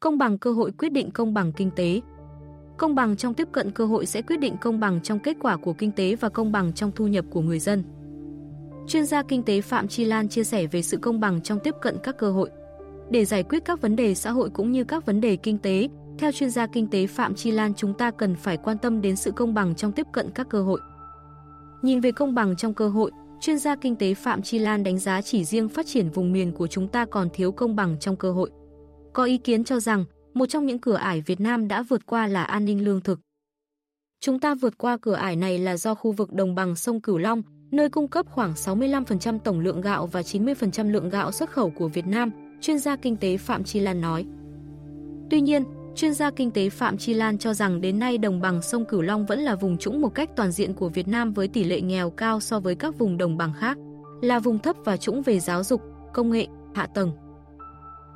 Công bằng cơ hội quyết định công bằng kinh tế. Công bằng trong tiếp cận cơ hội sẽ quyết định công bằng trong kết quả của kinh tế và công bằng trong thu nhập của người dân. Chuyên gia kinh tế Phạm Chi Lan chia sẻ về sự công bằng trong tiếp cận các cơ hội. Để giải quyết các vấn đề xã hội cũng như các vấn đề kinh tế, theo chuyên gia kinh tế Phạm Chi Lan chúng ta cần phải quan tâm đến sự công bằng trong tiếp cận các cơ hội. Nhìn về công bằng trong cơ hội, chuyên gia kinh tế Phạm Chi Lan đánh giá chỉ riêng phát triển vùng miền của chúng ta còn thiếu công bằng trong cơ hội. Có ý kiến cho rằng, một trong những cửa ải Việt Nam đã vượt qua là an ninh lương thực. Chúng ta vượt qua cửa ải này là do khu vực đồng bằng sông Cửu Long, nơi cung cấp khoảng 65% tổng lượng gạo và 90% lượng gạo xuất khẩu của Việt Nam, chuyên gia kinh tế Phạm Chi Lan nói. Tuy nhiên, chuyên gia kinh tế Phạm Chi Lan cho rằng đến nay đồng bằng sông Cửu Long vẫn là vùng trũng một cách toàn diện của Việt Nam với tỷ lệ nghèo cao so với các vùng đồng bằng khác, là vùng thấp và trũng về giáo dục, công nghệ, hạ tầng.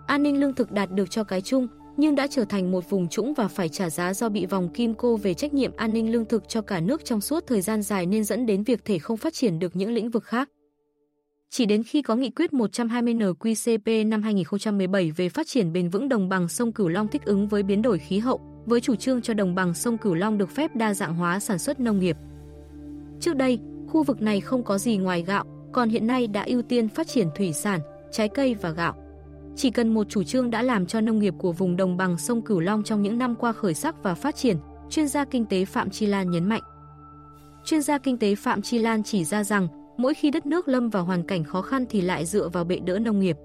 An ninh lương thực đạt được cho cái chung, nhưng đã trở thành một vùng trũng và phải trả giá do bị vòng kim cô về trách nhiệm an ninh lương thực cho cả nước trong suốt thời gian dài nên dẫn đến việc thể không phát triển được những lĩnh vực khác. Chỉ đến khi có nghị quyết 120 NQCP năm 2017 về phát triển bền vững đồng bằng sông Cửu Long thích ứng với biến đổi khí hậu, với chủ trương cho đồng bằng sông Cửu Long được phép đa dạng hóa sản xuất nông nghiệp. Trước đây, khu vực này không có gì ngoài gạo, còn hiện nay đã ưu tiên phát triển thủy sản, trái cây và gạo. Chỉ cần một chủ trương đã làm cho nông nghiệp của vùng đồng bằng sông Cửu Long trong những năm qua khởi sắc và phát triển, chuyên gia kinh tế Phạm Chi Lan nhấn mạnh. Chuyên gia kinh tế Phạm Chi Lan chỉ ra rằng, mỗi khi đất nước lâm vào hoàn cảnh khó khăn thì lại dựa vào bệ đỡ nông nghiệp.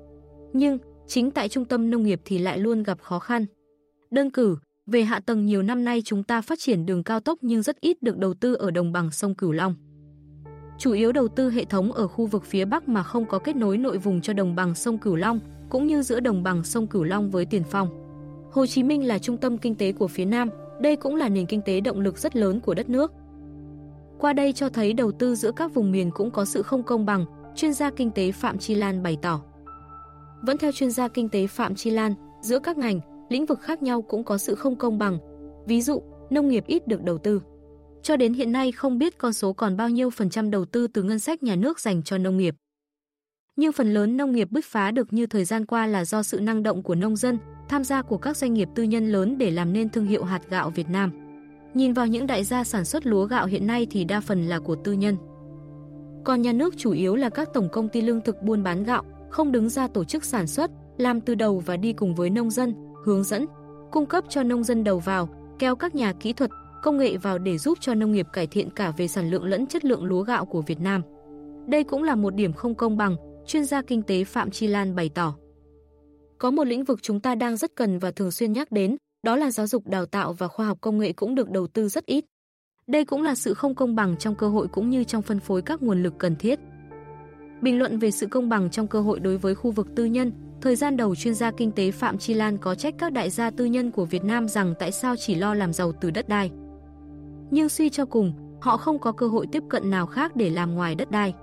Nhưng, chính tại trung tâm nông nghiệp thì lại luôn gặp khó khăn. Đơn cử, về hạ tầng nhiều năm nay chúng ta phát triển đường cao tốc nhưng rất ít được đầu tư ở đồng bằng sông Cửu Long. Chủ yếu đầu tư hệ thống ở khu vực phía Bắc mà không có kết nối nội vùng cho đồng bằng sông Cửu Long, cũng như giữa đồng bằng sông Cửu Long với Tiền Phong. Hồ Chí Minh là trung tâm kinh tế của phía Nam, đây cũng là nền kinh tế động lực rất lớn của đất nước. Qua đây cho thấy đầu tư giữa các vùng miền cũng có sự không công bằng, chuyên gia kinh tế Phạm Chi Lan bày tỏ. Vẫn theo chuyên gia kinh tế Phạm Chi Lan, giữa các ngành, lĩnh vực khác nhau cũng có sự không công bằng. Ví dụ, nông nghiệp ít được đầu tư. Cho đến hiện nay không biết con số còn bao nhiêu phần trăm đầu tư từ ngân sách nhà nước dành cho nông nghiệp nhưng phần lớn nông nghiệp bứt phá được như thời gian qua là do sự năng động của nông dân, tham gia của các doanh nghiệp tư nhân lớn để làm nên thương hiệu hạt gạo Việt Nam. Nhìn vào những đại gia sản xuất lúa gạo hiện nay thì đa phần là của tư nhân. Còn nhà nước chủ yếu là các tổng công ty lương thực buôn bán gạo, không đứng ra tổ chức sản xuất, làm từ đầu và đi cùng với nông dân, hướng dẫn, cung cấp cho nông dân đầu vào, kéo các nhà kỹ thuật, công nghệ vào để giúp cho nông nghiệp cải thiện cả về sản lượng lẫn chất lượng lúa gạo của Việt Nam. Đây cũng là một điểm không công bằng, chuyên gia kinh tế Phạm Chi Lan bày tỏ. Có một lĩnh vực chúng ta đang rất cần và thường xuyên nhắc đến, đó là giáo dục đào tạo và khoa học công nghệ cũng được đầu tư rất ít. Đây cũng là sự không công bằng trong cơ hội cũng như trong phân phối các nguồn lực cần thiết. Bình luận về sự công bằng trong cơ hội đối với khu vực tư nhân, thời gian đầu chuyên gia kinh tế Phạm Chi Lan có trách các đại gia tư nhân của Việt Nam rằng tại sao chỉ lo làm giàu từ đất đai. Nhưng suy cho cùng, họ không có cơ hội tiếp cận nào khác để làm ngoài đất đai.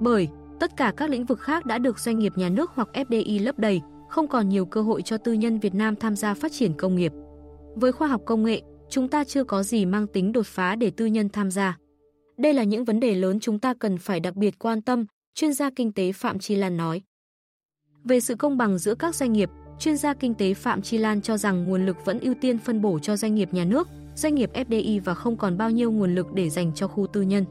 Bởi, Tất cả các lĩnh vực khác đã được doanh nghiệp nhà nước hoặc FDI lấp đầy, không còn nhiều cơ hội cho tư nhân Việt Nam tham gia phát triển công nghiệp. Với khoa học công nghệ, chúng ta chưa có gì mang tính đột phá để tư nhân tham gia. Đây là những vấn đề lớn chúng ta cần phải đặc biệt quan tâm, chuyên gia kinh tế Phạm Chi Lan nói. Về sự công bằng giữa các doanh nghiệp, chuyên gia kinh tế Phạm Chi Lan cho rằng nguồn lực vẫn ưu tiên phân bổ cho doanh nghiệp nhà nước, doanh nghiệp FDI và không còn bao nhiêu nguồn lực để dành cho khu tư nhân.